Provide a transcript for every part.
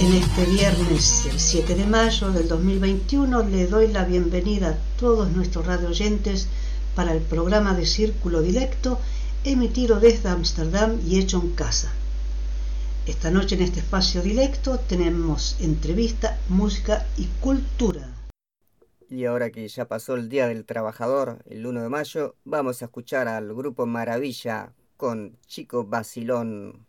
En este viernes, el 7 de mayo del 2021, le doy la bienvenida a todos nuestros radio oyentes para el programa de Círculo Directo emitido desde Ámsterdam y hecho en casa. Esta noche en este espacio directo tenemos entrevista, música y cultura. Y ahora que ya pasó el Día del Trabajador, el 1 de mayo, vamos a escuchar al grupo Maravilla con Chico Basilón.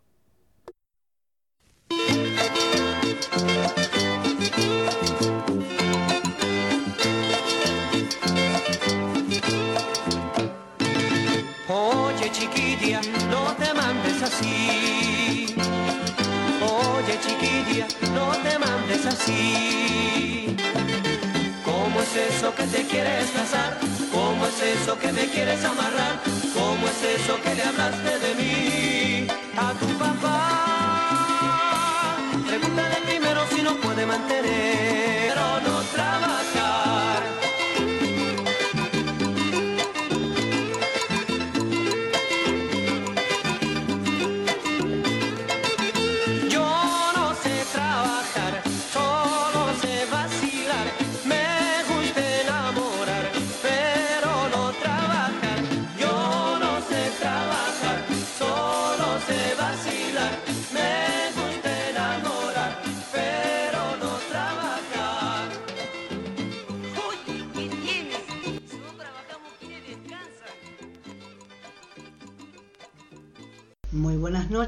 Oye chiquitilla, no te mandes así. Oye chiquitilla, no te mandes así. ¿Cómo es eso que te quieres casar? ¿Cómo es eso que me quieres amarrar? ¿Cómo es eso que le hablaste de mí a tu papá?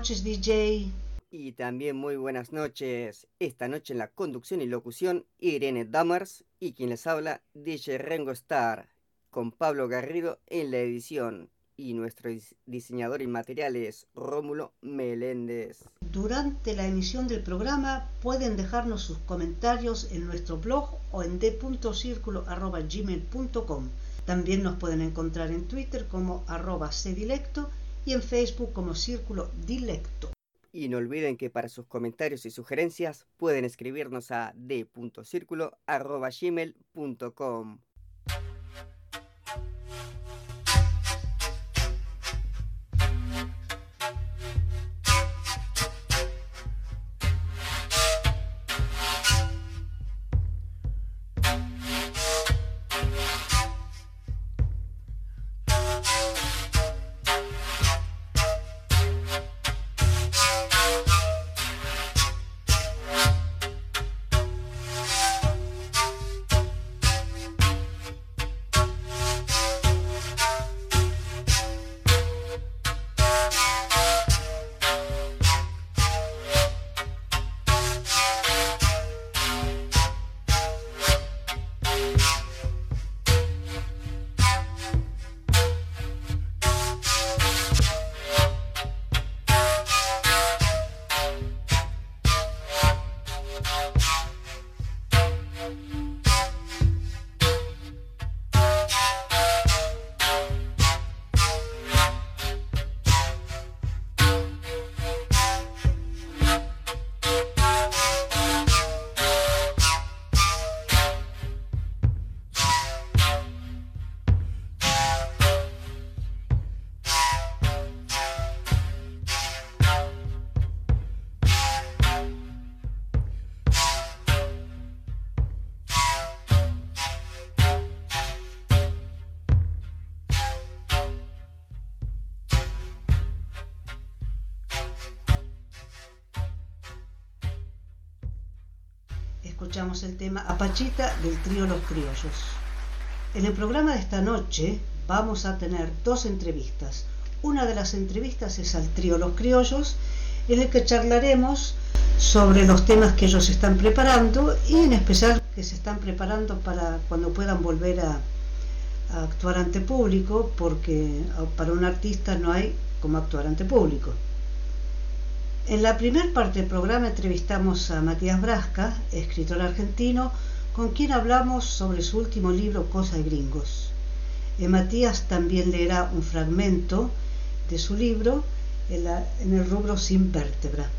Noches, DJ. Y también muy buenas noches. Esta noche en la conducción y locución, Irene Damers y quien les habla, DJ Rengo Star, con Pablo Garrido en la edición. Y nuestro dis- diseñador y materiales, Rómulo Meléndez. Durante la emisión del programa pueden dejarnos sus comentarios en nuestro blog o en d.circulo.gmail.com. También nos pueden encontrar en Twitter como arroba cdilecto y en Facebook como Círculo Dilecto. Y no olviden que para sus comentarios y sugerencias pueden escribirnos a d.circulo.gmail.com. escuchamos el tema Apachita del trío Los Criollos. En el programa de esta noche vamos a tener dos entrevistas. Una de las entrevistas es al trío Los Criollos, en el que charlaremos sobre los temas que ellos están preparando y en especial que se están preparando para cuando puedan volver a, a actuar ante público, porque para un artista no hay como actuar ante público. En la primera parte del programa entrevistamos a Matías Brasca, escritor argentino, con quien hablamos sobre su último libro Cosa de Gringos. Eh, Matías también leerá un fragmento de su libro en, el rubro Sin vértebra.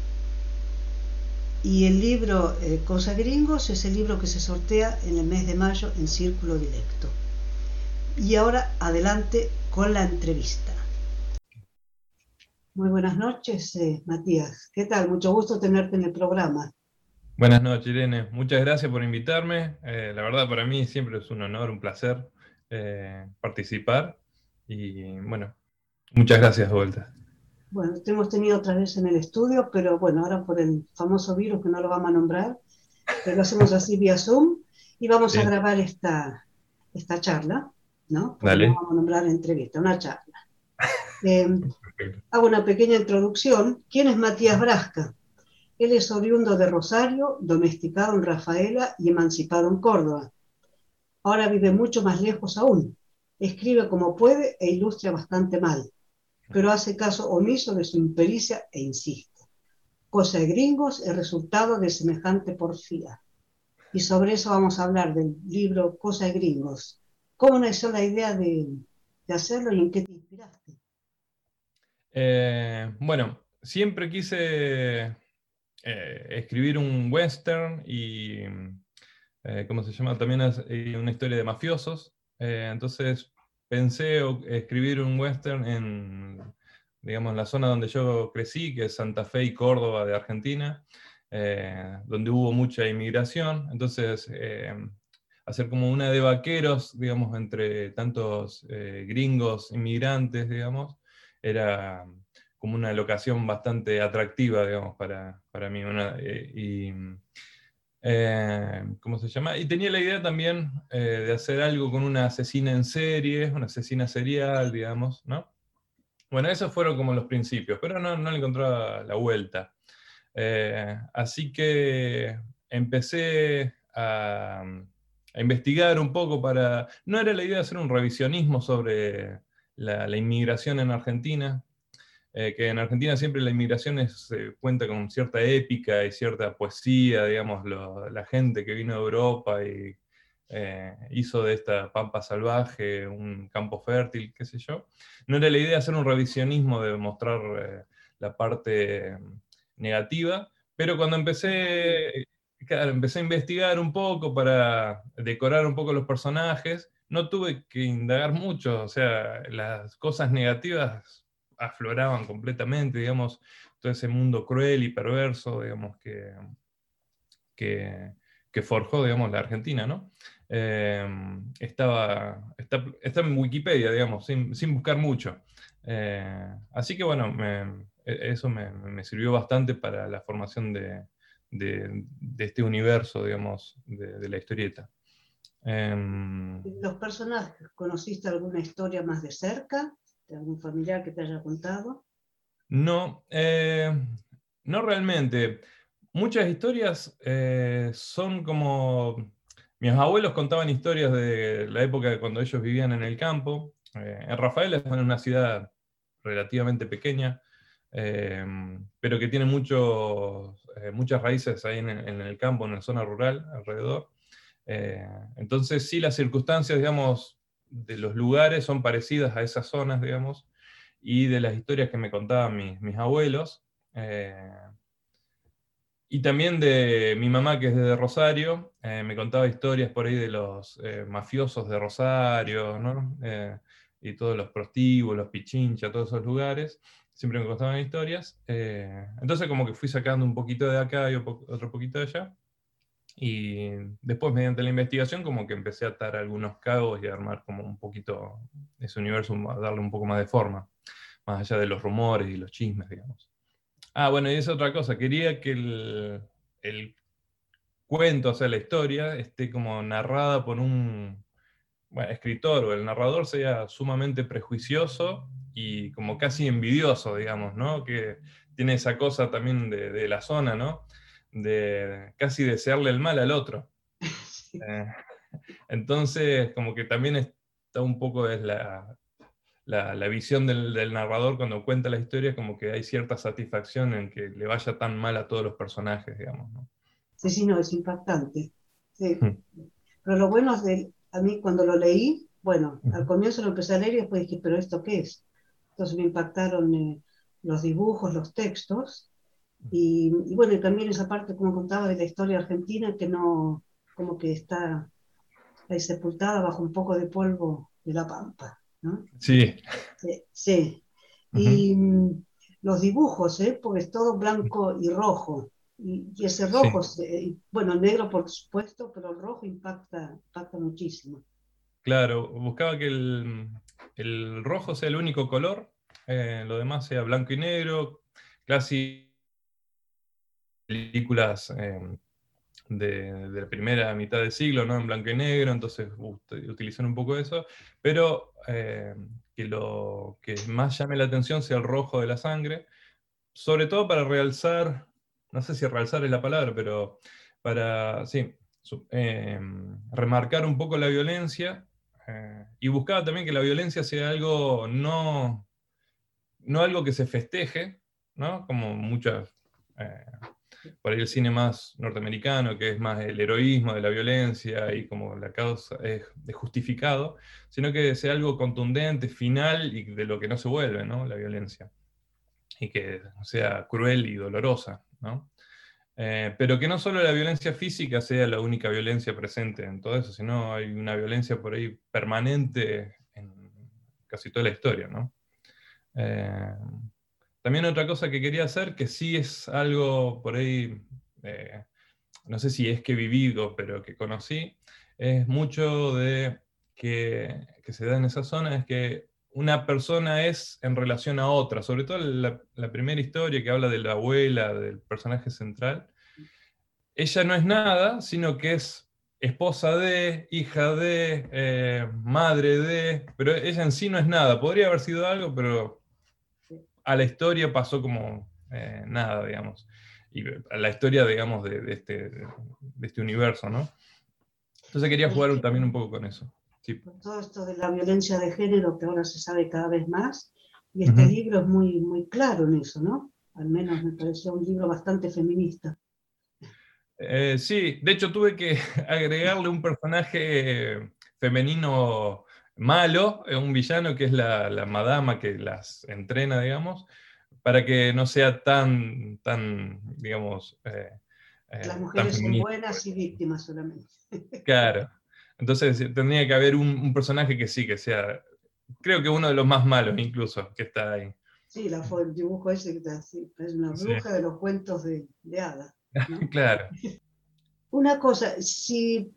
Y el libro eh, Cosa Gringos es el libro que se sortea en el mes de mayo en Círculo Directo. Y ahora adelante con la entrevista. Muy buenas noches, eh, Matías. ¿Qué tal? Mucho gusto tenerte en el programa. Buenas noches, Irene. Muchas gracias por invitarme. Eh, la verdad, para mí siempre es un honor, un placer eh, participar. Y bueno, muchas gracias de vuelta. Bueno, te hemos tenido otra vez en el estudio, pero bueno, ahora por el famoso virus que no lo vamos a nombrar, que lo hacemos así vía Zoom y vamos a grabar esta, esta charla, ¿no? Porque Dale. no vamos a nombrar entrevista, una charla. Eh. Hago una pequeña introducción. ¿Quién es Matías Brasca? Él es oriundo de Rosario, domesticado en Rafaela y emancipado en Córdoba. Ahora vive mucho más lejos aún. Escribe como puede e ilustra bastante mal, pero hace caso omiso de su impericia e insiste. Cosa de gringos es resultado de semejante porfía. Y sobre eso vamos a hablar del libro Cosa de gringos. ¿Cómo nació la idea de, de hacerlo y en qué te inspiraste? Eh, bueno, siempre quise eh, escribir un western y, eh, ¿cómo se llama? También es, una historia de mafiosos. Eh, entonces pensé escribir un western en, digamos, la zona donde yo crecí, que es Santa Fe y Córdoba de Argentina, donde hubo mucha inmigración. Entonces, hacer como una de vaqueros, digamos, entre tantos gringos, inmigrantes, digamos, era como una locación bastante atractiva, digamos, para, para mí. eh, y, eh, ¿cómo se llama? Y tenía la idea también eh, de hacer algo con una asesina en serie, una asesina serial, digamos, ¿no? Bueno, esos fueron como los principios, pero no, no le encontraba la vuelta. Así que empecé a, a investigar un poco para... No era la idea de hacer un revisionismo sobre la, inmigración en Argentina, eh, que en Argentina siempre la inmigración es, eh, cuenta con cierta épica y cierta poesía, digamos, la gente que vino de Europa y eh, hizo de esta pampa salvaje un campo fértil, qué sé yo. No era la idea hacer un revisionismo de mostrar la parte eh, negativa, pero cuando empecé, empecé a investigar un poco para decorar un poco los personajes, no tuve que indagar mucho, o sea, las cosas negativas afloraban completamente, digamos, todo ese mundo cruel y perverso, digamos, que, que, forjó, digamos, la Argentina, ¿no? Eh, estaba, está, está en Wikipedia, digamos, sin, sin buscar mucho. Eh, así que bueno, e- eso me, me sirvió bastante para la formación de, de- este universo, digamos, de la historieta. Em, ¿Los personajes, conociste alguna historia más de cerca? ¿De algún familiar que te haya contado? No, eh, no realmente. Muchas historias eh, son como... Mis abuelos contaban historias de la época de cuando ellos vivían en el campo. Eh, en Rafael es una ciudad relativamente pequeña, eh, pero que tiene muchos, eh, muchas raíces ahí en, en el campo, en la zona rural alrededor. Eh, entonces sí, las circunstancias, digamos, de los lugares son parecidas a esas zonas, digamos, y de las historias que me contaban mis, mis abuelos. eh, y también de mi mamá, que es de Rosario, eh, me contaba historias por ahí de los eh, mafiosos de Rosario, ¿no? Eh, y todos los prostíbulos, Pichincha, todos esos lugares. Siempre me contaban historias. eh, entonces como que fui sacando un poquito de acá y otro poquito de allá. Y después, mediante la investigación, como que empecé a atar algunos cabos y a armar como un poquito ese universo, a darle un poco más de forma, más allá de los rumores y los chismes, digamos. Ah, bueno, y es otra cosa, quería que el, el cuento, o sea, la historia, esté como narrada por un bueno, escritor o el narrador sea sumamente prejuicioso y como casi envidioso, digamos, ¿no? Que tiene esa cosa también de, de la zona, ¿no? De casi desearle el mal al otro. Eh, entonces, como que también está un poco es la, la, la visión del, del narrador cuando cuenta la historia, como que hay cierta satisfacción en que le vaya tan mal a todos los personajes, digamos, ¿no? Sí, sí, no, es impactante. sí. Mm. Pero lo bueno es de, a mí cuando lo leí, bueno, Ujú. al comienzo lo empecé a leer y después dije, pero ¿esto qué es? Entonces me impactaron eh, los dibujos, los textos, y, y bueno, y también esa parte, como contaba, de la historia argentina, que no, como que está ahí sepultada bajo un poco de polvo de la pampa, ¿no? Sí, Sí, sí. Y mm, los dibujos, ¿eh? Porque es todo blanco y rojo. Y, y ese rojo, se- y, bueno, negro por supuesto, pero el rojo impacta, impacta muchísimo. claro, buscaba que el, el rojo sea el único color, eh, lo demás sea blanco y negro, casi películas eh, de, de la primera mitad del siglo, ¿no? En blanco y negro, entonces ut- utilizan un poco eso, pero eh, que lo que más llame la atención sea el rojo de la sangre, sobre todo para realzar, no sé si realzar es la palabra, pero para, sí, eh, remarcar un poco la violencia eh, y buscaba también que la violencia sea algo no, no algo que se festeje, ¿no? Como muchas, eh, por ahí el cine más norteamericano, que es más el heroísmo de la violencia y como la causa es, justificado, sino que sea algo contundente, final y de lo que no se vuelve, ¿no? La violencia. Y que sea cruel y dolorosa, ¿no? Eh, pero que no solo la violencia física sea la única violencia presente en todo eso, sino hay una violencia por ahí permanente en casi toda la historia, ¿no? Eh, también otra cosa que quería hacer, que sí es algo por ahí, eh, no sé si es que he vivido, pero que conocí, es mucho de que, se da en esa zona, es que una persona es en relación a otra, sobre todo la, la primera historia que habla de la abuela, del personaje central, ella no es nada, sino que es esposa de, hija de, eh, madre de, pero ella en sí no es nada. Podría haber sido algo, pero a la historia pasó como eh, nada, digamos. Y a la historia, digamos, de, de este, de este universo, ¿no? Entonces quería jugar también un poco con eso. Sí. Con todo esto de la violencia de género que ahora se sabe cada vez más, y este libro es muy, muy claro en eso, ¿no? Al menos me pareció un libro bastante feminista. Eh, sí, de hecho tuve que agregarle un personaje femenino malo, un villano que es la, la madama que las entrena, digamos, para que no sea tan, tan digamos, eh, eh, Las tan mujeres son buenas y víctimas solamente. Claro. Entonces tendría que haber un, un personaje que sí, que sea, creo que uno de los más malos incluso, que está ahí. Sí, la, el dibujo ese que está así, es una Sí. bruja de los cuentos de, de hadas. ¿no? Claro. Una cosa, si,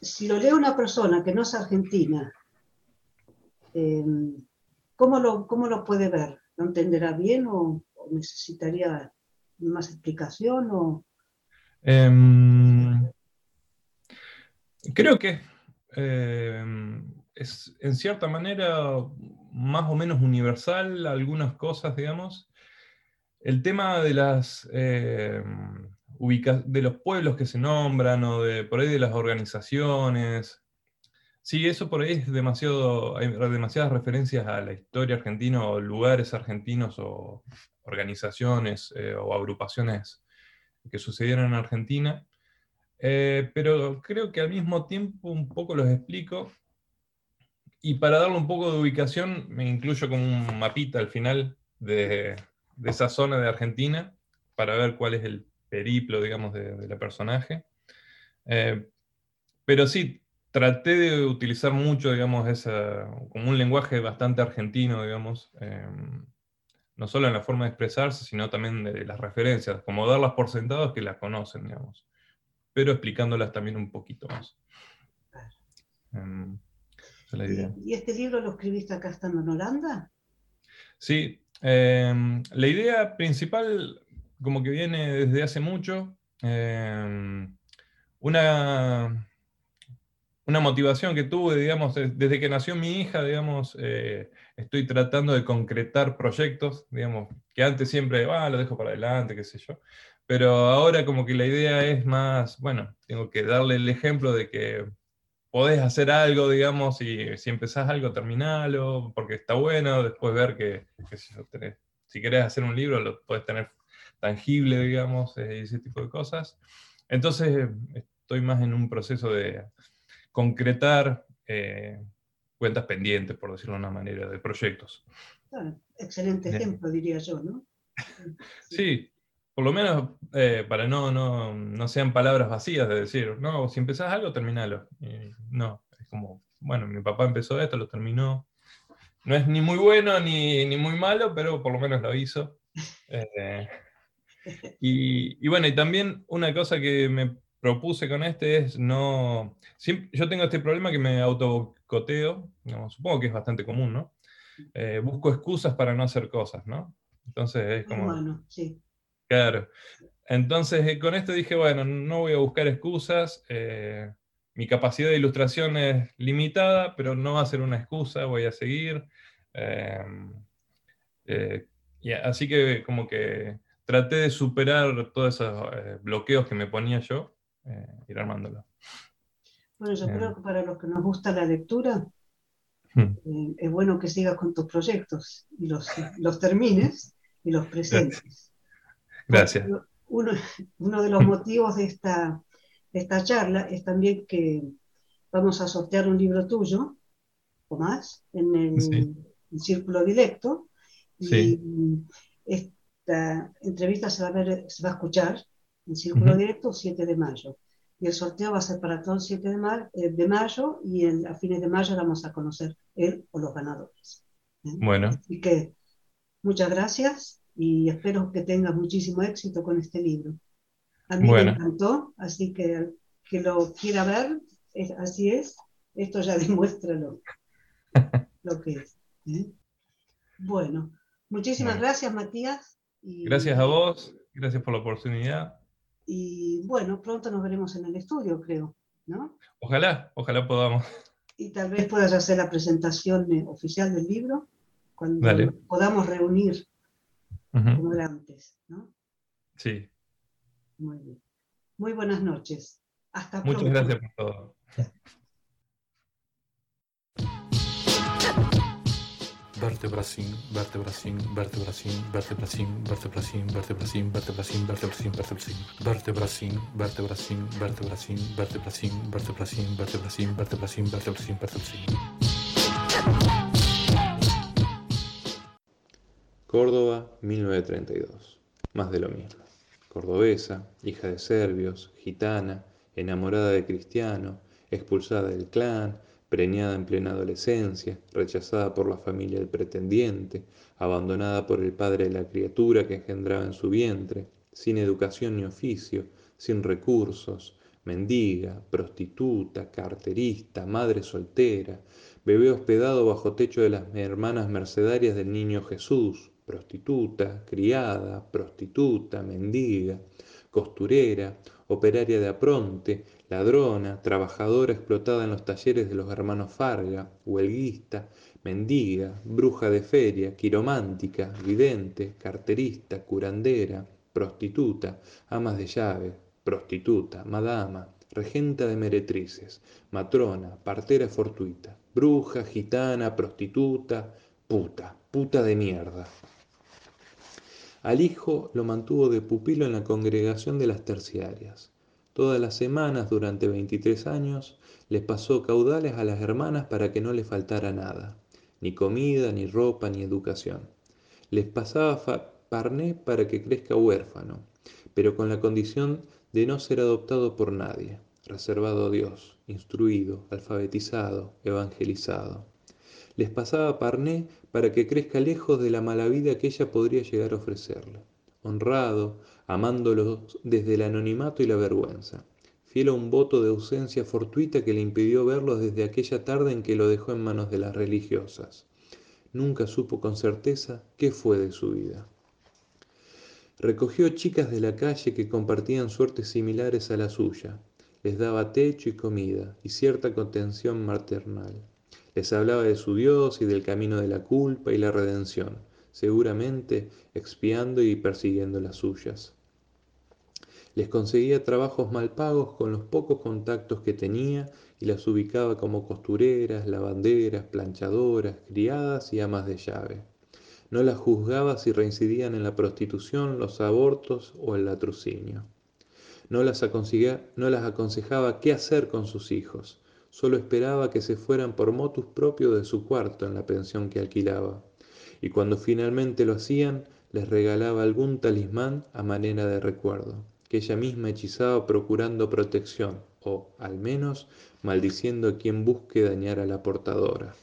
si lo lee una persona que no es argentina, eh, ¿cómo, lo, ¿cómo lo puede ver? ¿Lo entenderá bien o, o necesitaría más explicación? O, Em, creo que em, es en cierta manera más o menos universal algunas cosas, digamos. El tema de las em, de los pueblos que se nombran o de por ahí de las organizaciones. Sí, eso por ahí es demasiado, hay demasiadas referencias a la historia argentina o lugares argentinos o organizaciones eh, o agrupaciones que sucedieron en Argentina. Eh, pero creo que al mismo tiempo un poco los explico. Y para darle un poco de ubicación, me incluyo como un mapita al final de, de esa zona de Argentina para ver cuál es el periplo, digamos, de, la personaje. Eh, pero sí, traté de utilizar mucho, digamos, esa, como un lenguaje bastante argentino, digamos, eh, no solo en la forma de expresarse, sino también de las referencias, como darlas por sentados que las conocen, digamos, pero explicándolas también un poquito más. Em, esa es la idea. ¿Y, este libro lo escribiste acá estando en Holanda? Sí, em, la idea principal, como que viene desde hace mucho, em, una, una motivación que tuve, digamos, de- desde que nació mi hija, digamos, eh, estoy tratando de concretar proyectos, digamos, que antes siempre, ah, lo dejo para adelante, qué sé yo, pero ahora como que la idea es más, bueno, tengo que darle el ejemplo de que podés hacer algo, digamos, y si empezás algo, terminalo, porque está bueno, después ver que, yo, tenés- si querés hacer un libro, lo podés tener tangible, digamos, eh, ese tipo de cosas. Entonces, estoy más en un proceso de concretar eh, cuentas pendientes, por decirlo de una manera, de proyectos. Claro, excelente ejemplo, diría yo, ¿no? Sí, por lo menos eh, para no, no, no sean palabras vacías de decir, no, si empezás algo, terminalo. Y no, es como, bueno, mi papá empezó esto, lo terminó. No es ni muy bueno ni, ni muy malo, pero por lo menos lo hizo. Eh, y, y bueno, y también una cosa que me propuse con este es no... siempre- yo tengo este problema que me autocoteo, supongo que es bastante común, ¿no? Eh, busco excusas para no hacer cosas, ¿no? Entonces es como... Bueno, sí. Claro. Entonces, eh, con esto dije, bueno, no voy a buscar excusas. eh, mi capacidad de ilustración es limitada, pero no va a ser una excusa, voy a seguir. eh, y así que como que traté de superar todos esos bloqueos que me ponía yo, eh, ir armándolo. Bueno, yo Bien. creo que para los que nos gusta la lectura, Hmm. eh, es bueno que sigas con tus proyectos y los, los termines y los presentes. Gracias. Uno, uno de los motivos de esta, de esta charla es también que vamos a sortear un libro tuyo, o más, en el, Sí. el círculo directo. Y Sí. esta entrevista se va a, ver, se va a escuchar en círculo directo 7 de mayo. Y el sorteo va a ser para todo el 7 de, ma- eh, de mayo y el- a fines de mayo vamos a conocer él o los ganadores. ¿eh? Bueno, Así que muchas gracias y espero que tengas muchísimo éxito con este libro. A mí Bueno. me encantó, así que que lo quiera ver, es- así es, esto ya demuestra lo, lo que es. ¿eh? Bueno, muchísimas Bueno. gracias Matías. Y, gracias a vos, gracias por la oportunidad. Y bueno, pronto nos veremos en el estudio, creo, ¿no? Ojalá, ojalá podamos. Y tal vez puedas hacer la presentación eh, oficial del libro cuando Dale. podamos reunir como era antes, ¿no? Sí, Muy bien. Muy buenas noches. Hasta muchas pronto. gracias por todo. Vertebracin, vertebracin, vertebracin, vertebracin, vertebracin, vertebracin, vertebracin, vertebracin, vertebracin, vertebracin, vertebracin, vertebracin, vertebracin, vertebracin, vertebracin, vertebracin, vertebracin, vertebracin. Córdoba, 1932. Más de lo mismo. Cordobesa, hija de serbios, gitana, enamorada de cristiano, expulsada del clan, preñada en plena adolescencia, rechazada por la familia del pretendiente, abandonada por el padre de la criatura que engendraba en su vientre, sin educación ni oficio, sin recursos, mendiga, prostituta, carterista, madre soltera, bebé hospedado bajo techo de las hermanas mercedarias del niño Jesús, prostituta, criada, prostituta, mendiga, costurera, operaria de apronte, ladrona, trabajadora explotada en los talleres de los hermanos Farga, huelguista, mendiga, bruja de feria, quiromántica, vidente, carterista, curandera, prostituta, amas de llave, prostituta, madama, regenta de meretrices, matrona, partera fortuita, bruja, gitana, prostituta, puta, puta de mierda. Al hijo lo mantuvo de pupilo en la congregación de las terciarias. Todas las semanas, durante 23 años, les pasó caudales a las hermanas para que no les faltara nada, ni comida, ni ropa, ni educación. Les pasaba parné para que crezca huérfano, pero con la condición de no ser adoptado por nadie, reservado a Dios, instruido, alfabetizado, evangelizado. Les pasaba parné para que crezca lejos de la mala vida que ella podría llegar a ofrecerle, honrado, amándolos desde el anonimato y la vergüenza, fiel a un voto de ausencia fortuita que le impidió verlos desde aquella tarde en que lo dejó en manos de las religiosas. Nunca supo con certeza qué fue de su vida. Recogió chicas de la calle que compartían suertes similares a la suya. Les daba techo y comida y cierta contención maternal. Les hablaba de su Dios y del camino de la culpa y la redención, seguramente expiando y persiguiendo las suyas. Les conseguía trabajos mal pagos con los pocos contactos que tenía y las ubicaba como costureras, lavanderas, planchadoras, criadas y amas de llave. No las juzgaba si reincidían en la prostitución, los abortos o el latrocinio. No las, no las aconsejaba qué hacer con sus hijos, solo esperaba que se fueran por motus propio de su cuarto en la pensión que alquilaba. Y cuando finalmente lo hacían, les regalaba algún talismán a manera de recuerdo, que ella misma hechizaba procurando protección, o, al menos, maldiciendo a quien busque dañar a la portadora.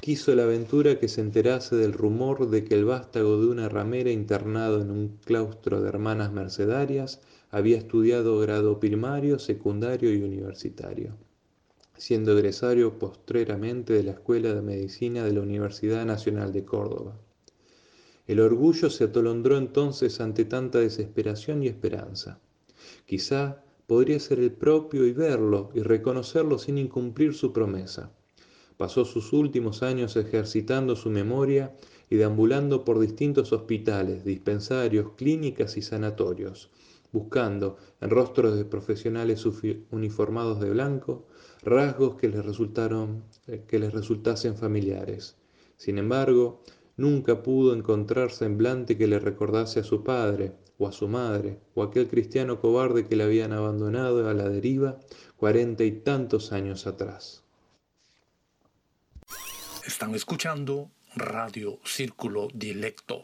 Quiso la aventura que se enterase del rumor de que el vástago de una ramera internado en un claustro de hermanas mercedarias había estudiado grado primario, secundario y universitario, siendo egresario postreramente de la Escuela de Medicina de la Universidad Nacional de Córdoba. El orgullo se atolondró entonces ante tanta desesperación y esperanza. Quizá podría ser el propio y verlo y reconocerlo sin incumplir su promesa. Pasó sus últimos años ejercitando su memoria y deambulando por distintos hospitales, dispensarios, clínicas y sanatorios, buscando, en rostros de profesionales uniformados de blanco, rasgos que les, resultaron, eh, que les resultasen familiares. Sin embargo, nunca pudo encontrar semblante que le recordase a su padre, o a su madre, o a aquel cristiano cobarde que le habían abandonado a la deriva cuarenta y tantos años atrás. Están escuchando Radio Círculo Dilecto.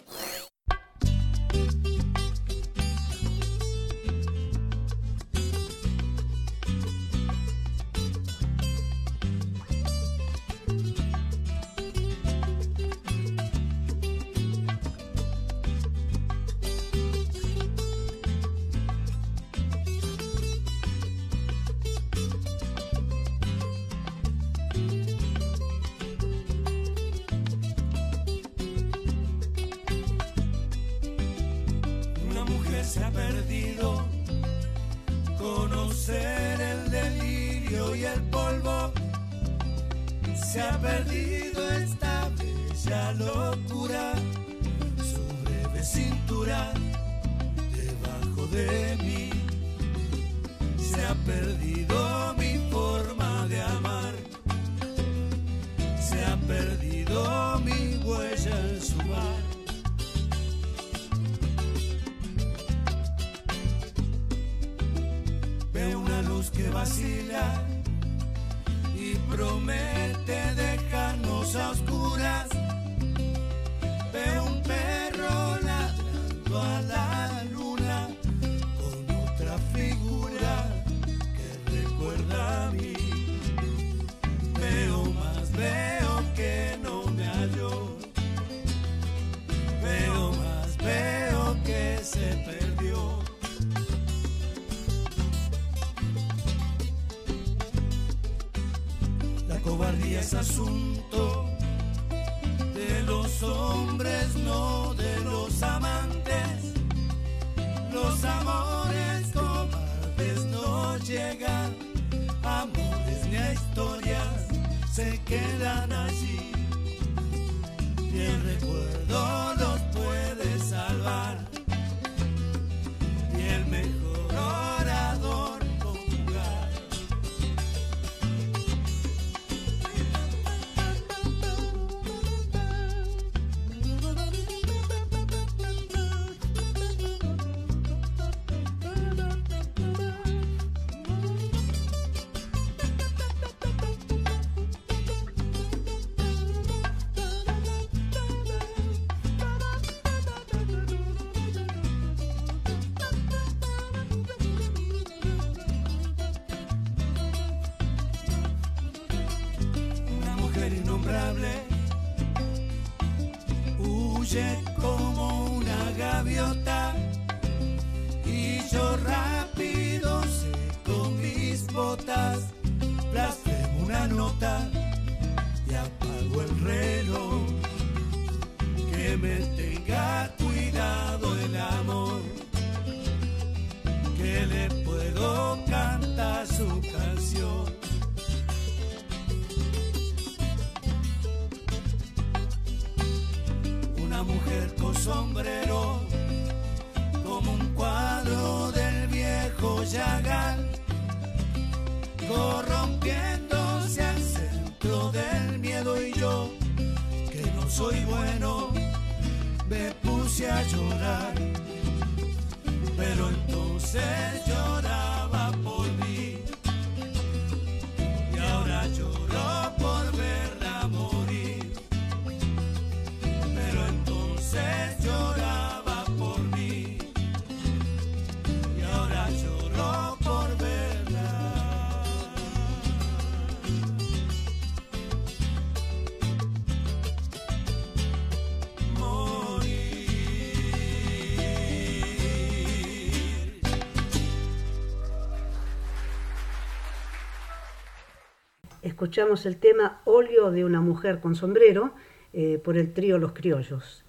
Escuchamos el tema Óleo de una mujer con sombrero eh, por el trío Los Criollos.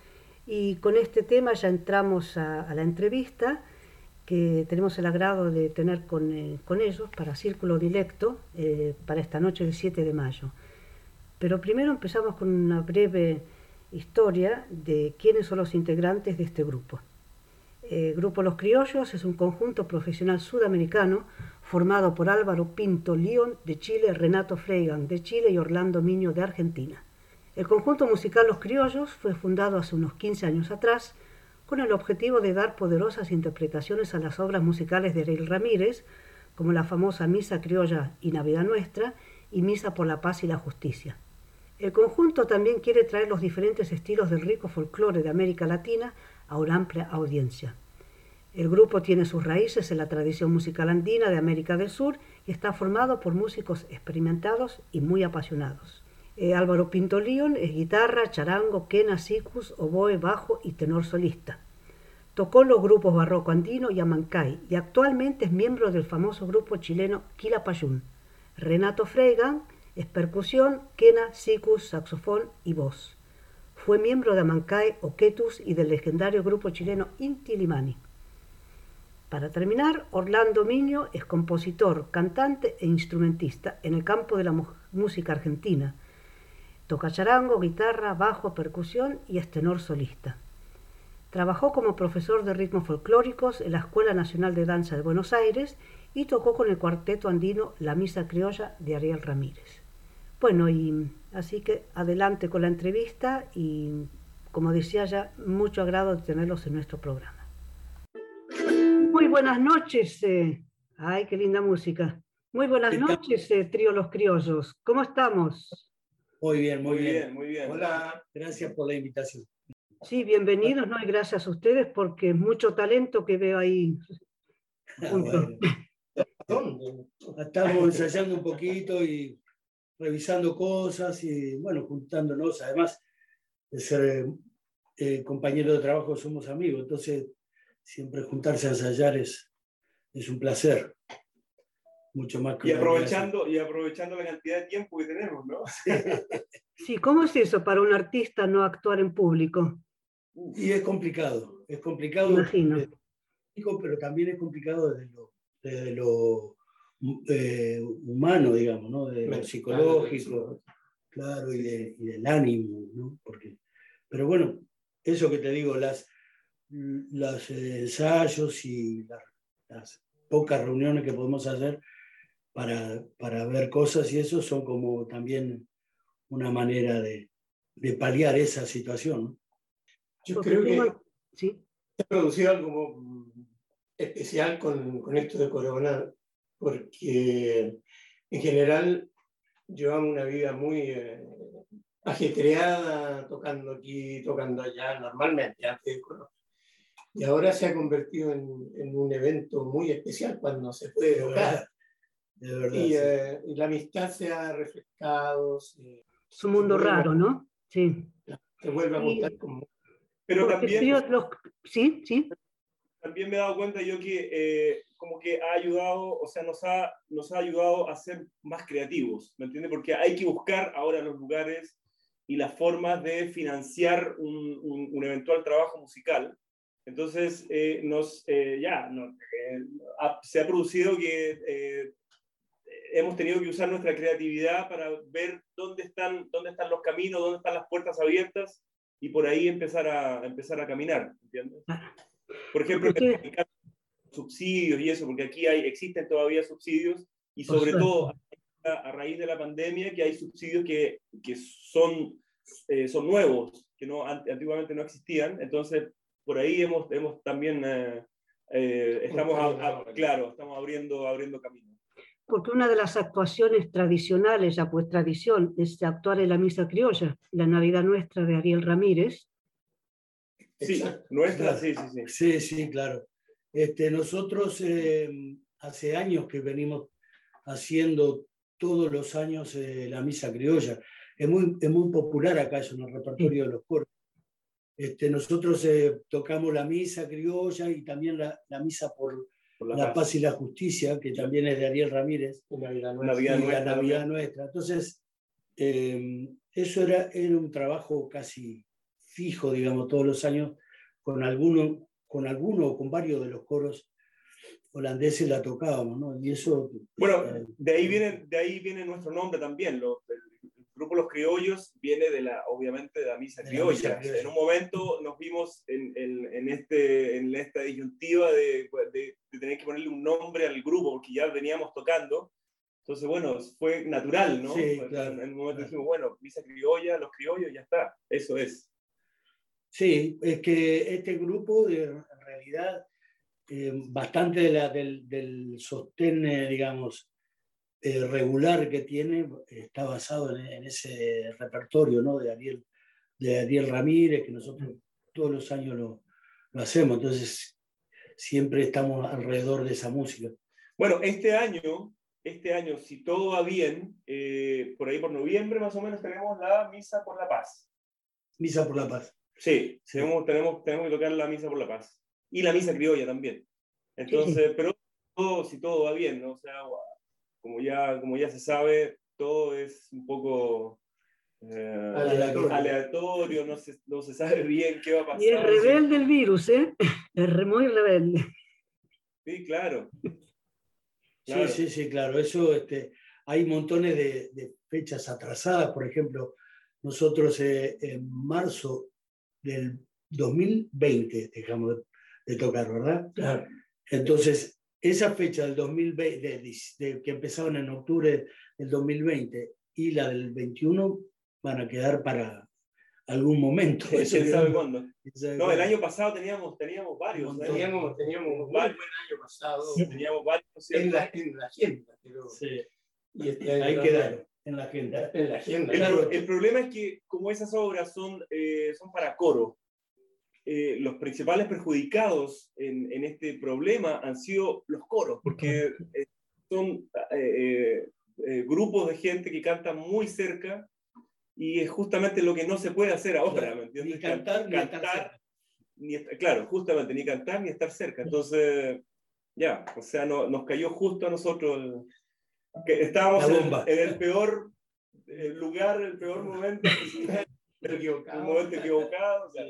Y con este tema ya entramos a, la entrevista que tenemos el agrado de tener con, eh, con ellos para Círculo Directo eh, para esta noche del 7 de mayo. Pero primero empezamos con una breve historia de quiénes son los integrantes de este grupo. El grupo Los Criollos es un conjunto profesional sudamericano formado por Álvaro Pinto León de Chile, Renato Freigan de Chile y Orlando Miño de Argentina. El conjunto musical Los Criollos fue fundado hace unos 15 años atrás con el objetivo de dar poderosas interpretaciones a las obras musicales de Ariel Ramírez, como la famosa Misa Criolla y Navidad Nuestra y Misa por la Paz y la Justicia. El conjunto también quiere traer los diferentes estilos del rico folclore de América Latina a una amplia audiencia. El grupo tiene sus raíces en la tradición musical andina de América del Sur y está formado por músicos experimentados y muy apasionados. Eh, Álvaro Pinto León es guitarra, charango, quena, sicus, oboe, bajo y tenor solista. Tocó los grupos Barroco Andino y Amancay y actualmente es miembro del famoso grupo chileno Quilapayún. Renato Freigan es percusión, quena, sicus, saxofón y voz. Fue miembro de Amancay, Oquetus y del legendario grupo chileno Inti Limani. Para terminar, Orlando Miño es compositor, cantante e instrumentista en el campo de la música argentina. Toca charango, guitarra, bajo, percusión y es tenor solista. Trabajó como profesor de ritmos folclóricos en la Escuela Nacional de Danza de Buenos Aires y tocó con el cuarteto andino La Misa Criolla de Ariel Ramírez. Bueno, y así que adelante con la entrevista y como decía ya, mucho agrado de tenerlos en nuestro programa. Muy buenas noches. eh. Ay, qué linda música. Muy buenas noches, eh, Trío Los Criollos. ¿Cómo estamos? Muy bien, muy, Muy bien. bien, muy bien. Hola, gracias por la invitación. Sí, bienvenidos, ¿no? Y gracias a ustedes porque es mucho talento que veo ahí Ah, junto. bueno. Estamos ensayando un poquito y revisando cosas y, bueno, juntándonos. Además de ser eh, compañeros de trabajo, somos amigos. Entonces, siempre juntarse a ensayar es, es un placer. Mucho más que Y aprovechando, y aprovechando la cantidad de tiempo que tenemos, ¿no? Sí, ¿cómo es eso para un artista no actuar en público? Y es complicado, es complicado, Imagino. pero también es complicado desde lo, desde lo eh, humano, digamos, ¿no? De lo Mental, psicológico, claro, y, de- y del ánimo, ¿no? Porque, pero bueno, eso que te digo, las, los ensayos y las, las pocas reuniones que podemos hacer para, para ver cosas y eso son como también una manera de, de paliar esa situación, ¿no? Yo Porque creo que Sí, he producido algo mm, especial con, con esto de Corona, porque en general llevamos una vida muy eh, ajetreada, tocando aquí, tocando allá, normalmente antes de Corona. Y ahora se ha convertido en, en un evento muy especial cuando se puede De tocar. verdad, de verdad. Y, sí. eh, y la amistad se ha refrescado, se, es un mundo Bueno. raro, ¿no? Sí. se vuelve a Y- juntar como... Pero Porque también, Los- Sí, sí. también me he dado cuenta yo que eh, como que ha ayudado, o sea, nos ha, nos ha ayudado a ser más creativos, ¿me entiendes? Porque hay que buscar ahora los lugares y las formas de financiar un, un- un eventual trabajo musical. Entonces, eh, nos, eh, ya, no, eh, ha- se ha producido que eh, hemos tenido que usar nuestra creatividad para ver dónde están, dónde están los caminos, dónde están las puertas abiertas y por ahí empezar a, empezar a caminar, ¿entiendes? Por ejemplo, en subsidios y eso, porque aquí hay, existen todavía subsidios y sobre todo a, a raíz de la pandemia que hay subsidios que, que son, eh, son nuevos, que no, an- antiguamente no existían, entonces por ahí hemos, hemos también eh, eh, estamos, a- a- claro, estamos abriendo, abriendo camino. Porque una de las actuaciones tradicionales, ya pues tradición, es actuar en la misa criolla, la Navidad Nuestra de Ariel Ramírez. Sí, nuestra, sí, sí, sí. Sí, sí, claro. Este, nosotros eh, hace años que venimos haciendo todos los años eh, la misa criolla. Es muy, es muy popular acá eso en el repertorio de los coros. Este, nosotros eh, tocamos la misa criolla y también la, la misa por, Por la la, paz. paz. y la justicia, que también es de Ariel Ramírez. Una Navidad y nuestra. la también. nuestra. Entonces, eh, eso era, era un trabajo casi fijo, digamos, todos los años, con alguno, con alguno o con varios de los coros holandeses la tocábamos, ¿no? Y eso... Bueno, eh, de ahí viene, de ahí viene nuestro nombre también. Lo- el, el grupo Los Criollos viene de la, obviamente, de la misa De la criolla. misa criolla. En un momento nos vimos en, en- en este, en esta disyuntiva de, de- de tener que ponerle un nombre al grupo, porque ya veníamos tocando. Entonces, bueno, fue natural, ¿no? Sí, claro, en un momento claro. dijimos, bueno, misa criolla, los criollos, ya está. Eso es. Sí, es que este grupo, de, en realidad, eh, bastante de la- del, del sostén, eh, digamos, eh, regular que tiene, está basado en, en ese repertorio ¿no? de, Ariel, de Ariel Ramírez, que nosotros todos los años lo, lo hacemos, entonces siempre estamos alrededor de esa música. Bueno, este año, este año, si todo va bien, por ahí por noviembre más o menos tenemos la misa por la paz. Misa por la Paz. Sí, Tenemos, tenemos, tenemos que tocar la misa por la paz. Y la misa criolla también. Entonces, pero todo, si todo va bien, ¿no? O sea, como ya, como ya se sabe, todo es un poco eh, Aleatorio. aleatorio, no se, no se sabe bien qué va a pasar. Y es rebelde el virus, ¿eh? Es re- muy rebelde. Sí, claro. Sí, sí, sí, claro. Eso, este, hay montones de, de fechas atrasadas. Por ejemplo, nosotros eh, en marzo del 2020 dejamos de, de tocar, ¿verdad? Claro. Entonces, esa fecha del 2020, de- de- que empezaron en octubre del 2020 y la del 21 van a quedar para algún momento. ¿Quién sabe cuándo? quién sabe No, el año pasado teníamos, teníamos varios. ¿eh? Teníamos, teníamos un muy buen varios, año pasado teníamos varios en la, en la agenda. Pero, Sí, y este año ahí quedaron, en la agenda. En la agenda. El, Claro. el problema es que como esas obras son, eh, son para coro, eh, los principales perjudicados en, en este problema han sido los coros, porque eh, son eh, grupos de gente que cantan muy cerca y es justamente lo que no se puede hacer ahora, Claro, ¿me entiendes? ni cantar ni estar cerca. ni estar- claro, justamente, ni cantar ni estar cerca. Entonces, ya, o sea, no- nos cayó justo a nosotros, el- que estábamos en, el peor eh, lugar, el peor momento, el, el momento equivocado. o sea,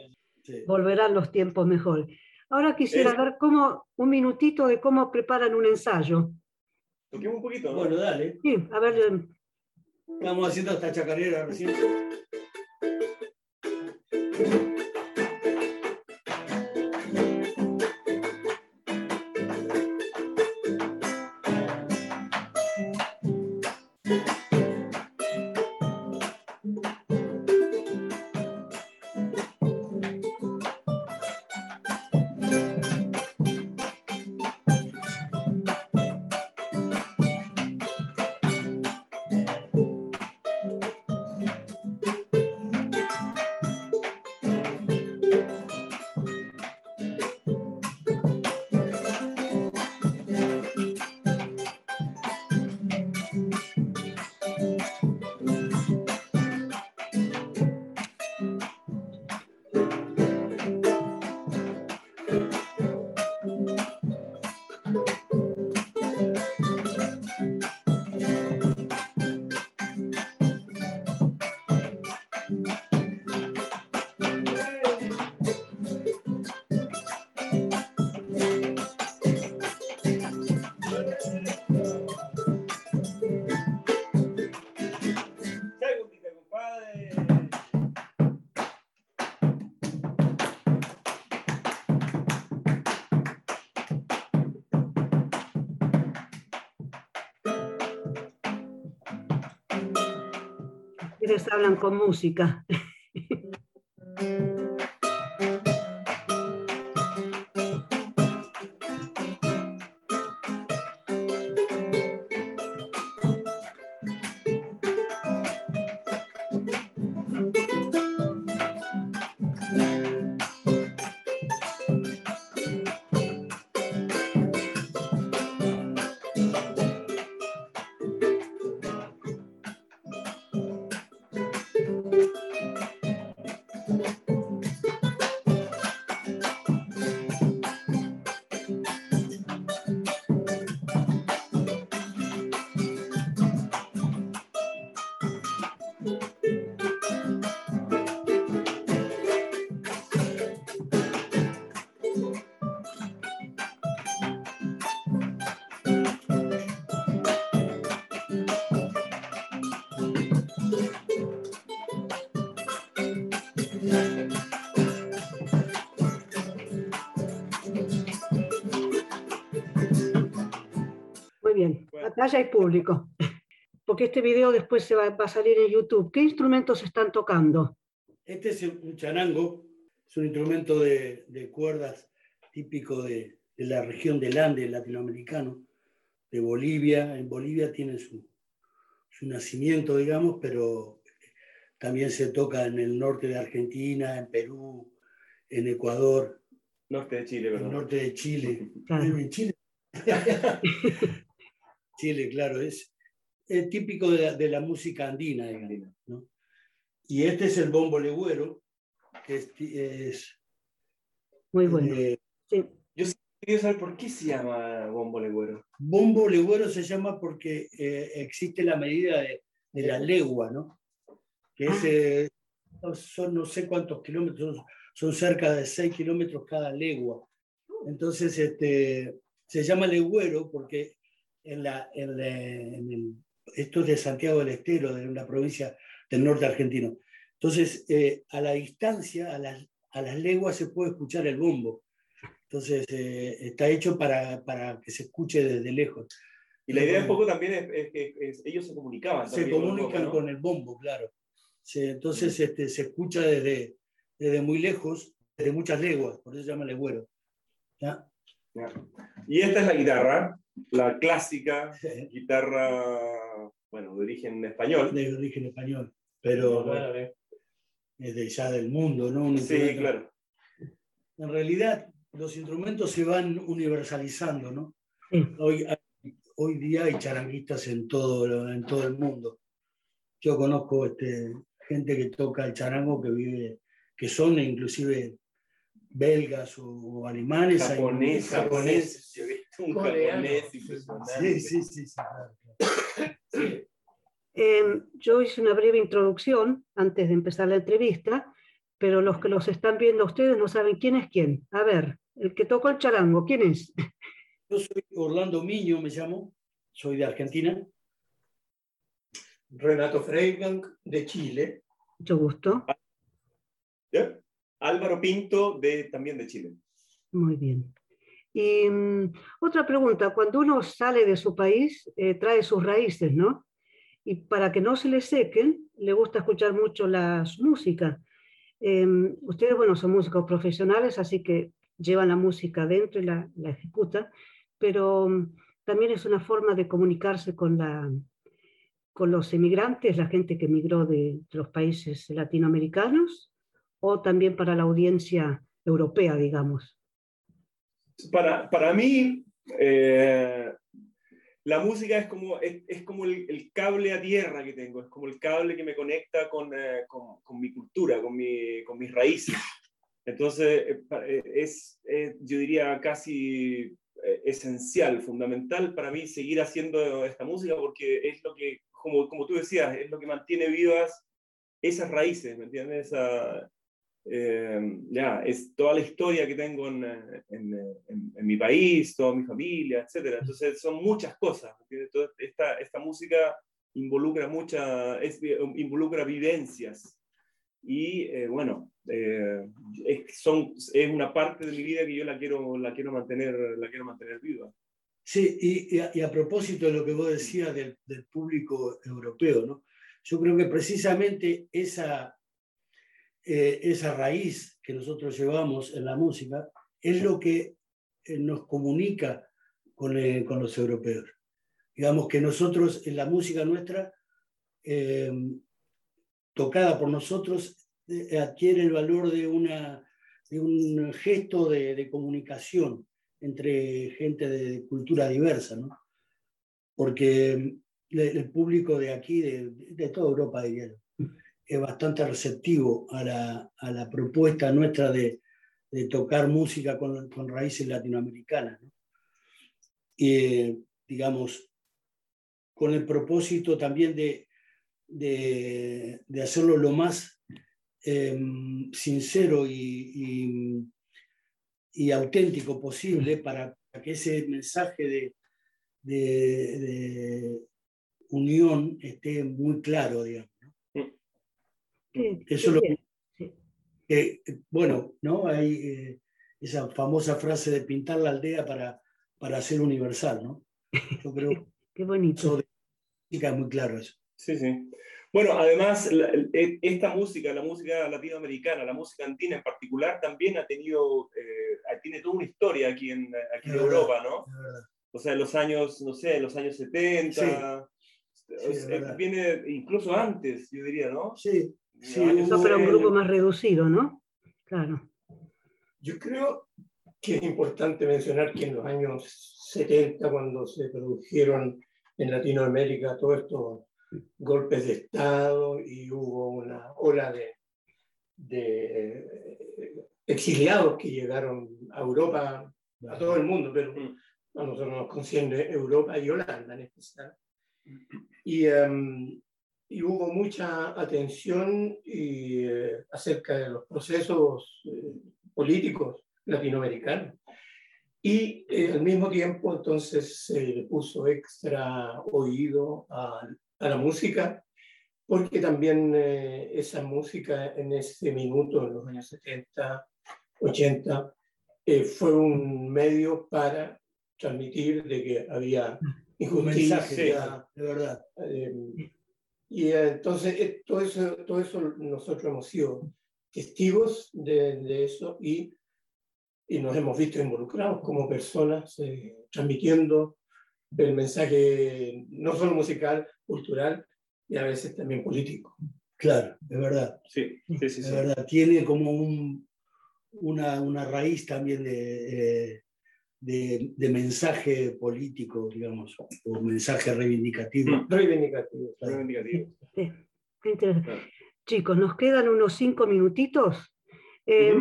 Sí. Volverán los tiempos mejor. Ahora quisiera Es- ver cómo, un minutito de cómo preparan un ensayo. toquemos un poquito, ¿no? Bueno, dale. Sí, a ver, Estamos haciendo esta chacarera recién. Ustedes hablan con música. Ya hay público. Porque este video después se va, va a salir en YouTube. ¿Qué instrumentos están tocando? Este es un charango, es un instrumento de, de cuerdas típico de, de la región del Ande latinoamericano, de Bolivia. En Bolivia tiene su, su nacimiento, digamos, pero también se toca en el norte de Argentina, en Perú, en Ecuador, Norte de Chile, el perdón. norte de Chile. Claro. En Chile. Chile, claro, es, es típico de la, de la música andina, digamos, ¿no? Y este es el bombo legüero, que es, es, Muy bueno. eh, Sí. Yo quería saber por qué se llama bombo legüero. bombo legüero se llama porque eh, existe la medida de, de la legua, ¿no? Que es, eh, no- son no sé cuántos kilómetros, son, son cerca de 6 kilómetros cada legua. Entonces, este, se llama legüero porque en la, en la- en el- esto es de Santiago del Estero, de una provincia del norte argentino. Entonces, eh, a la distancia, a las, a las leguas se puede escuchar el bombo. Entonces, eh, está hecho para, para que se escuche desde lejos. Y la idea un poco también es, es que es- ellos se comunicaban. Se comunican bombo, ¿no? con el bombo, claro. Sí, entonces este, se escucha desde, desde muy lejos, desde muchas leguas, por eso se llama legüero. ¿Ya? Ya. Y esta es la guitarra, la clásica guitarra, bueno, de origen español. De origen español, pero bueno, es de ya del mundo, ¿no? Un Sí, claro. En realidad, los instrumentos se van universalizando, ¿no? Hoy, hoy día hay charanguistas en todo, en todo el mundo. Yo conozco este, gente que toca el charango que vive, que son inclusive belgas o, o alemanes. Japoneses. japoneses. Un japonés impresionante. Sí, sí, sí, sí. Eh, yo hice una breve introducción antes de empezar la entrevista, pero los que los están viendo ustedes no saben quién es quién. A ver, el que tocó el charango, ¿quién es? Yo soy Orlando Miño, me llamo, soy de Argentina. Renato Freigang, de Chile. Mucho gusto. Álvaro Pinto, de, también de Chile. Muy bien. Y mm, otra pregunta, cuando uno sale de su país, eh, trae sus raíces, ¿no? Y para que no se le sequen, le gusta escuchar mucho la música. Em, ustedes, bueno, son músicos profesionales, así que llevan la música dentro y la, la ejecutan, pero mm, también es una forma de comunicarse con, la, con los emigrantes, la gente que emigró de, de los países latinoamericanos, o también para la audiencia europea, digamos. Para, para mí, eh, la música es como, es, es como el, el cable a tierra que tengo, es como el cable que me conecta con, eh, con, con mi cultura, con, mi, con mis raíces. Entonces, eh, eh, es, yo diría, casi eh, esencial, fundamental para mí seguir haciendo esta música porque es lo que, como, como tú decías, es lo que mantiene vivas esas raíces, ¿me entiendes? Esa, eh, ya, es toda la historia que tengo en, en, en- en mi país, toda mi familia, etc. Entonces son muchas cosas. esta, esta música involucra, mucha, es- involucra vivencias. Y eh, bueno, eh, es, son, es una parte de mi vida que yo la quiero, la quiero, mantener, la quiero mantener viva. Sí, y, y a, y a propósito de lo que vos decías del, del público europeo, ¿no? yo creo que precisamente esa, eh, esa raíz que nosotros llevamos en la música es lo que eh, nos comunica con, eh, con los europeos. Digamos que nosotros, en la música nuestra, tocada por nosotros, adquiere el valor de, una, de un gesto de, de comunicación entre gente de cultura diversa, ¿no? Porque le- el público de aquí, de, de toda Europa, diría yo, es bastante receptivo a la, a la propuesta nuestra de, de tocar música con, con raíces latinoamericanas. ¿no? Eh, digamos, con el propósito también de, de, hacerlo lo más eh, sincero y, y- y auténtico posible para que ese mensaje de- de unión esté muy claro, digamos. Sí, Eso es lo que, que, bueno, ¿no? Hay eh, esa famosa frase de pintar la aldea para, para ser universal, ¿no? Yo creo Qué bonito. que música es muy claro eso. Sí, sí. Bueno, además, la- e- esta música, la música latinoamericana, la música andina en particular, también ha tenido, eh, tiene toda una historia aquí en, aquí en Europa, ¿no? O sea, en los años, no sé, en los años 70, Sí, o es sea, verdad. viene incluso antes, yo diría, ¿no? Sí, sí, No, pero un 60. grupo más reducido, ¿no? Claro. Yo creo que es importante mencionar que en los años 70, cuando se produjeron en Latinoamérica todos estos golpes de Estado y hubo una ola de, de exiliados que llegaron a Europa, a todo el mundo, pero a nosotros nos concierne Europa y Holanda en especial. Y, em, y hubo mucha atención y, eh, acerca de los procesos eh, políticos latinoamericanos. Y eh, al mismo tiempo, entonces, se le puso extra oído a, a la música, porque también esa música en ese minuto, en los años 70, 80, eh, fue un medio para transmitir de que había injusticia, de verdad. Y eh, entonces eh, todo, eso, todo eso nosotros hemos sido testigos de, de eso y, y nos hemos visto involucrados como personas eh, transmitiendo el mensaje no solo musical, cultural y a veces también político. Claro, es verdad. Sí, sí, sí. Es sí. verdad. Tiene como un, una, una raíz también de, eh, de, de mensaje político, digamos, o mensaje reivindicativo. Reivindicativo. Reivindicativo. Sí, interesante. Chicos, nos quedan unos cinco minutitos. Eh,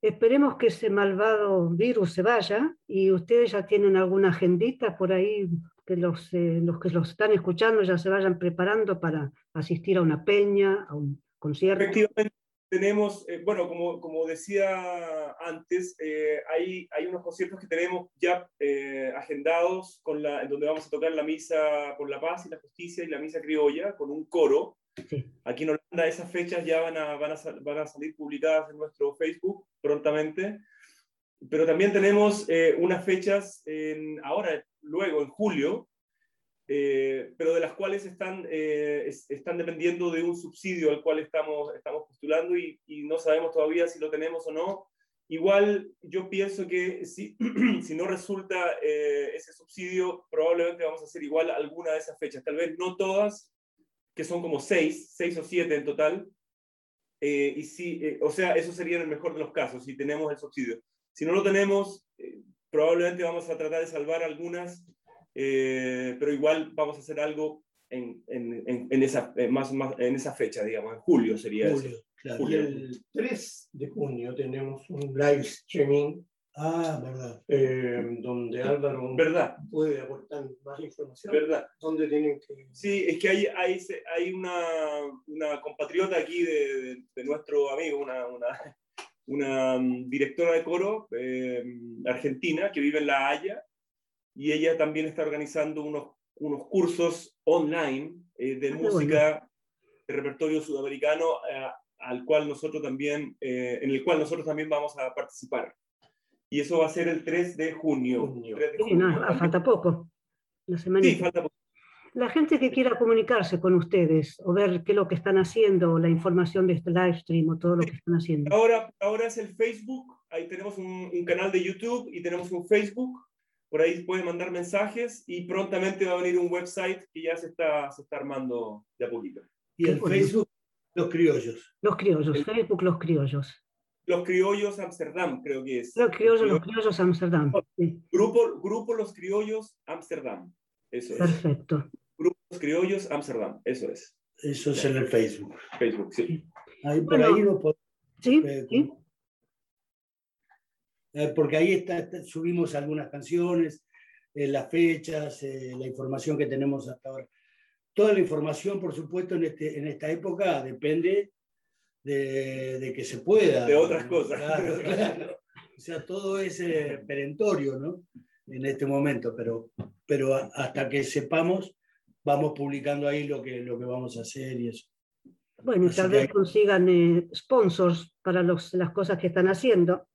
Esperemos que ese malvado virus se vaya y ustedes ya tienen alguna agendita por ahí que los, eh, los que los están escuchando ya se vayan preparando para asistir a una peña, a un concierto. Efectivamente, tenemos, eh, bueno, como, como decía antes, eh, hay, hay unos conciertos que tenemos ya eh, agendados, con la, en donde vamos a tocar la misa por la paz y la justicia y la misa criolla con un coro. Aquí en Holanda esas fechas ya van a, van, a, van a salir publicadas en nuestro Facebook prontamente. Pero también tenemos eh, unas fechas en, ahora, luego, en julio, eh, pero de las cuales están, eh, es- están dependiendo de un subsidio al cual estamos, estamos postulando y, y no sabemos todavía si lo tenemos o no. Igual yo pienso que si, si no resulta eh, ese subsidio, probablemente vamos a hacer igual alguna de esas fechas, tal vez no todas, que son como seis, seis o siete en total. Eh, y si, eh, o sea, eso sería en el mejor de los casos, si tenemos el subsidio. Si no lo tenemos, eh, probablemente vamos a tratar de salvar algunas, eh, pero igual vamos a hacer algo en, en, en, en esa, eh, más, más, en esa fecha, digamos, en julio sería Julio, eso. claro. Julio. Y el 3 de junio tenemos un live streaming Ah, verdad. eh, donde Álvaro ¿Verdad? puede aportar más información. ¿Verdad? ¿Dónde tienen que...? Sí, es que hay, hay, hay una, una compatriota aquí de, de- de nuestro amigo, una, una, una directora de coro eh, argentina que vive en La Haya y ella también está organizando unos, unos cursos online eh, de Ah, música de repertorio sudamericano eh, al cual nosotros también, eh, en el cual nosotros también vamos a participar. Y eso va a ser el 3 de junio. 3 de Sí, no, junio. falta poco. Una semanita. Sí, falta poco. La gente que quiera comunicarse con ustedes o ver qué es lo que están haciendo, o la información de este live stream o todo lo que están haciendo. Ahora, ahora es el Facebook, ahí tenemos un, un canal de YouTube y tenemos un Facebook, por ahí pueden mandar mensajes y prontamente va a venir un website que ya se está, se está armando de a poquito. Y el. Facebook, los criollos. Los criollos, Facebook Los Criollos. Los Criollos Amsterdam, creo que es. Los Criollos, Los Criollos Amsterdam. Sí, Grupo, grupo Los Criollos Amsterdam, eso es. perfecto. Grupo Los Criollos Amsterdam, eso es. Eso es en el Facebook. Facebook, sí. Ahí, por Bueno, ahí lo pod- Sí, eh, sí. Eh, porque ahí está, está- subimos algunas canciones, eh, las fechas, eh, la información que tenemos hasta ahora. Toda la información, por supuesto, en, este, en esta época depende de, de que se pueda. De otras cosas. Claro, claro. O sea, todo es eh, perentorio, ¿no? En este momento, pero, pero hasta que sepamos, vamos publicando ahí lo que, lo que vamos a hacer y eso. Bueno, y Así tal vez hay- consigan eh, sponsors para los- las cosas que están haciendo.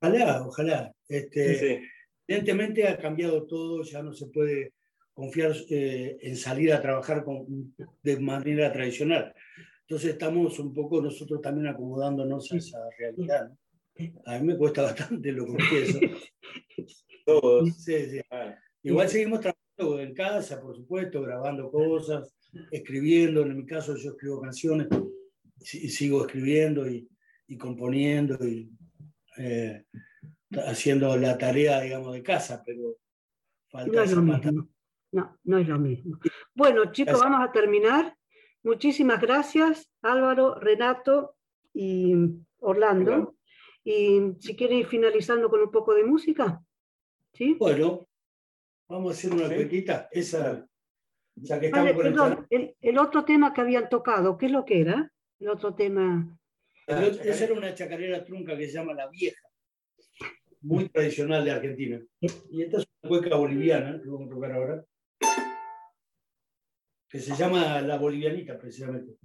Ojalá, ojalá. Este, Sí. evidentemente ha cambiado todo, ya no se puede confiar eh, en salir a trabajar con, de manera tradicional. Entonces estamos un poco nosotros también acomodándonos a esa realidad. ¿no? A mí me cuesta bastante lo confieso. Todos. Sí, sí. Igual seguimos trabajando en casa, por supuesto, grabando cosas, escribiendo. En mi caso yo escribo canciones y sigo escribiendo y, y componiendo y eh, haciendo la tarea, digamos, de casa, pero falta No es lo mismo. No, no es lo mismo. Bueno, chicos, Gracias. vamos a terminar. Muchísimas gracias, Álvaro, Renato y Orlando. Y si quieren ir finalizando con un poco de música. ¿Sí? Bueno, vamos a hacer una cuequita. Esa, ya que estamos perdón, el, el otro tema que habían tocado, ¿qué es lo que era? El otro tema. Esa era una chacarera trunca que se llama La Vieja, muy tradicional de Argentina. Y esta es una cueca boliviana que vamos a tocar ahora, que se llama La Bolivianita, precisamente.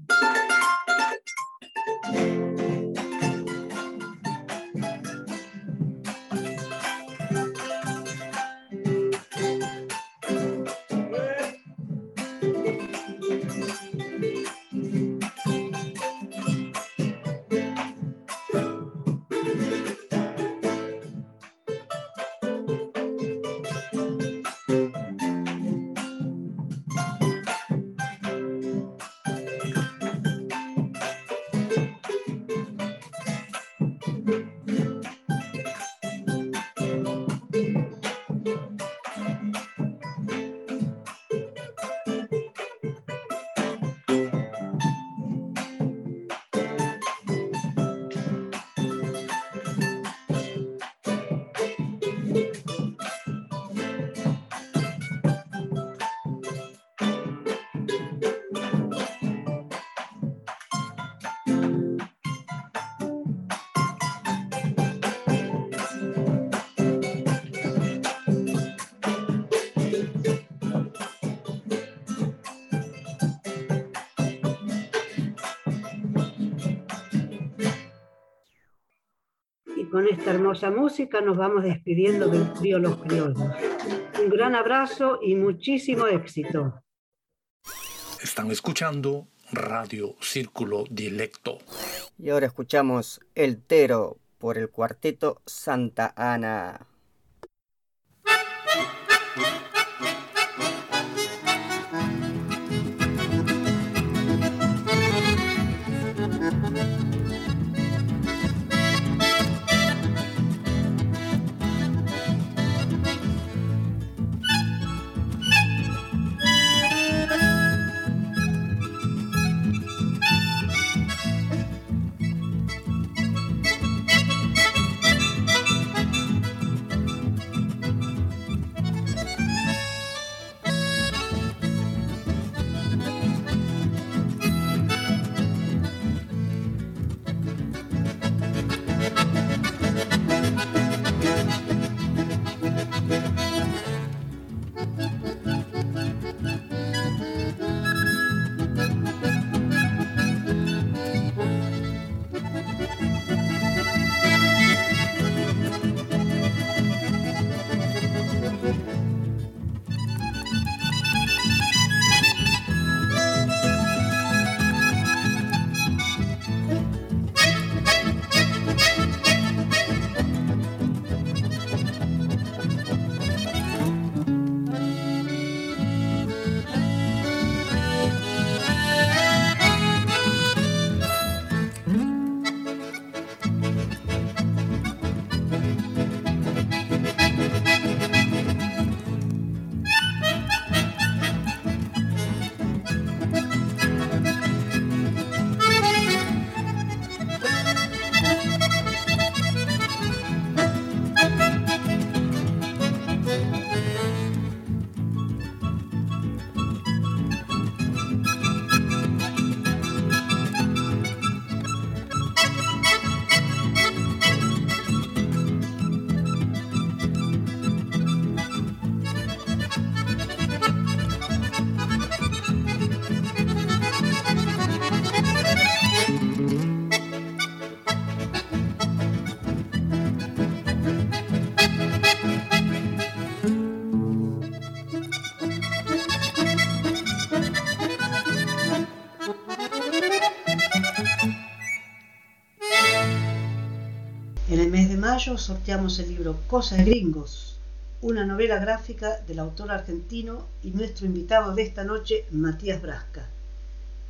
Esta hermosa música nos vamos despidiendo del trío Los Criollos. Un gran abrazo y muchísimo éxito. Están escuchando Radio Círculo Dilecto. Y ahora escuchamos El Tero por el cuarteto Santa Ana. Sorteamos el libro Cosas Gringos, una novela gráfica del autor argentino y nuestro invitado de esta noche, Matías Brasca.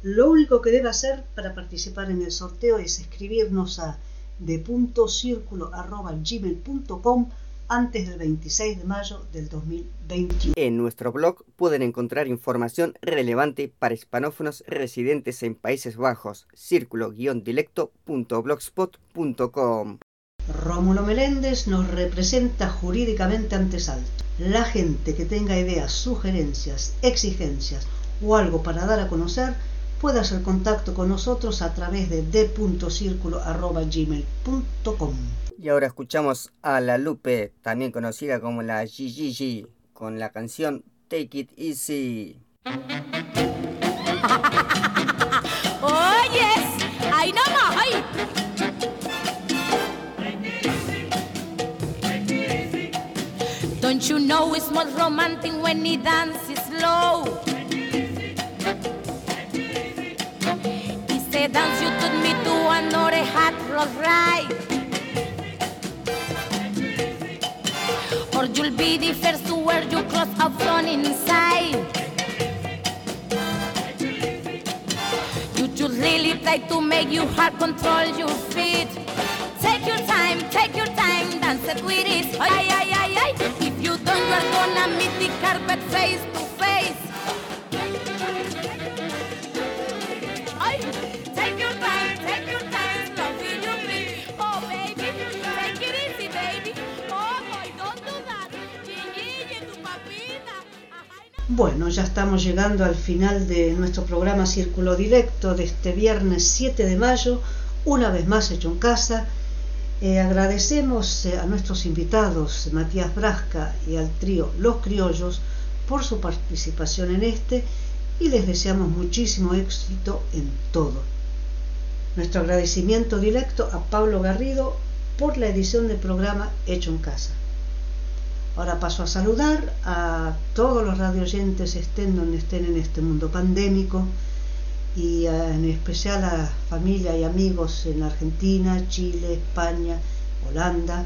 Lo único que debe hacer para participar en el sorteo es escribirnos a de.circulo.gmail.com antes del 26 de mayo del 2021. En nuestro blog pueden encontrar información relevante para hispanófonos residentes en Países Bajos, círculo-dilecto.blogspot.com. Rómulo Meléndez nos representa jurídicamente ante Salto. La gente que tenga ideas, sugerencias, exigencias o algo para dar a conocer puede hacer contacto con nosotros a través de d.circulo.gmail.com. Y ahora escuchamos a La Lupe, también conocida como la GGG, con la canción Take It Easy. Don't you know it's more romantic when he dances slow? He said, dance you took me to another hot rod ride. Or you'll be the first to wear your clothes up front inside. You should really try to make your heart control your feet. Take your time, take your time, dance it with it. You you're gonna meet. Bueno, ya estamos llegando al final de nuestro programa Círculo Directo de este viernes 7 de mayo, una vez más hecho en casa. Eh, agradecemos eh, a nuestros invitados, Matías Brasca y al trío Los Criollos, por su participación en este y les deseamos muchísimo éxito en todo. Nuestro agradecimiento directo a Pablo Garrido por la edición del programa Hecho en Casa. Ahora paso a saludar a todos los radioyentes estén donde estén en este mundo pandémico y eh, en especial a familia y amigos en Argentina, Chile, España, Holanda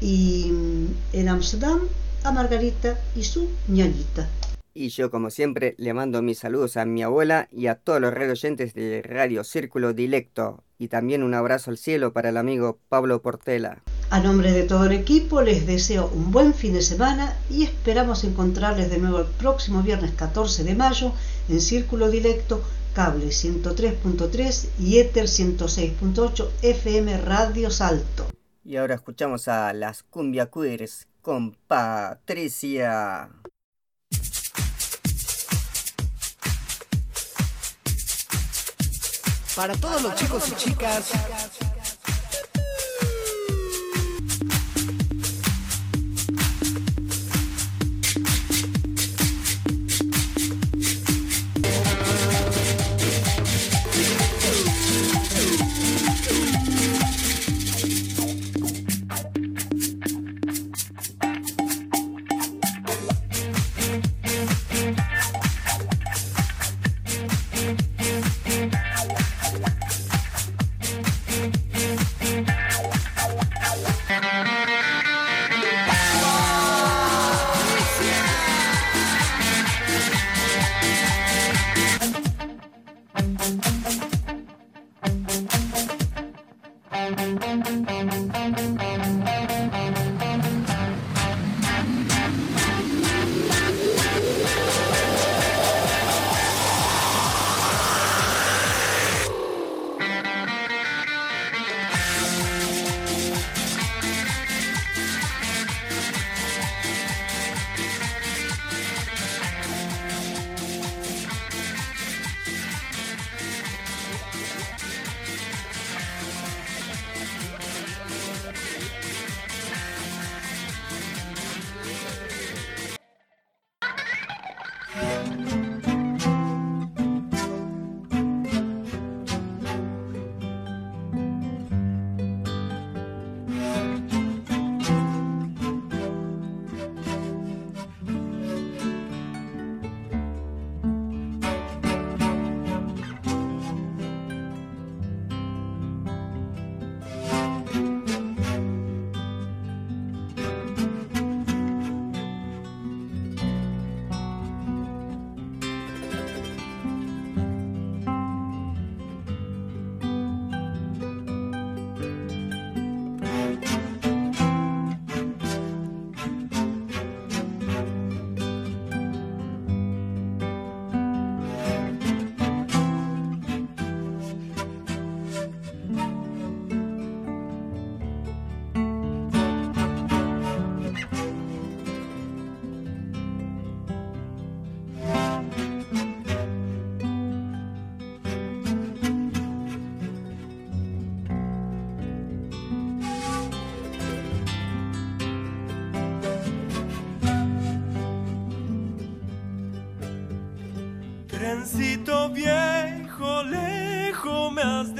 y mm, en Amsterdam a Margarita y su ñañita. Y yo, como siempre, le mando mis saludos a mi abuela y a todos los oyentes de Radio Círculo Dilecto. Y también un abrazo al cielo para el amigo Pablo Portela. A nombre de todo el equipo les deseo un buen fin de semana y esperamos encontrarles de nuevo el próximo viernes 14 de mayo en Círculo Directo, cable 103.3 y Ether 106.8 FM Radio Salto. Y ahora escuchamos a las Cumbia Queers con Patricia. Para todos los chicos y chicas. Trencito viejo, lejos me has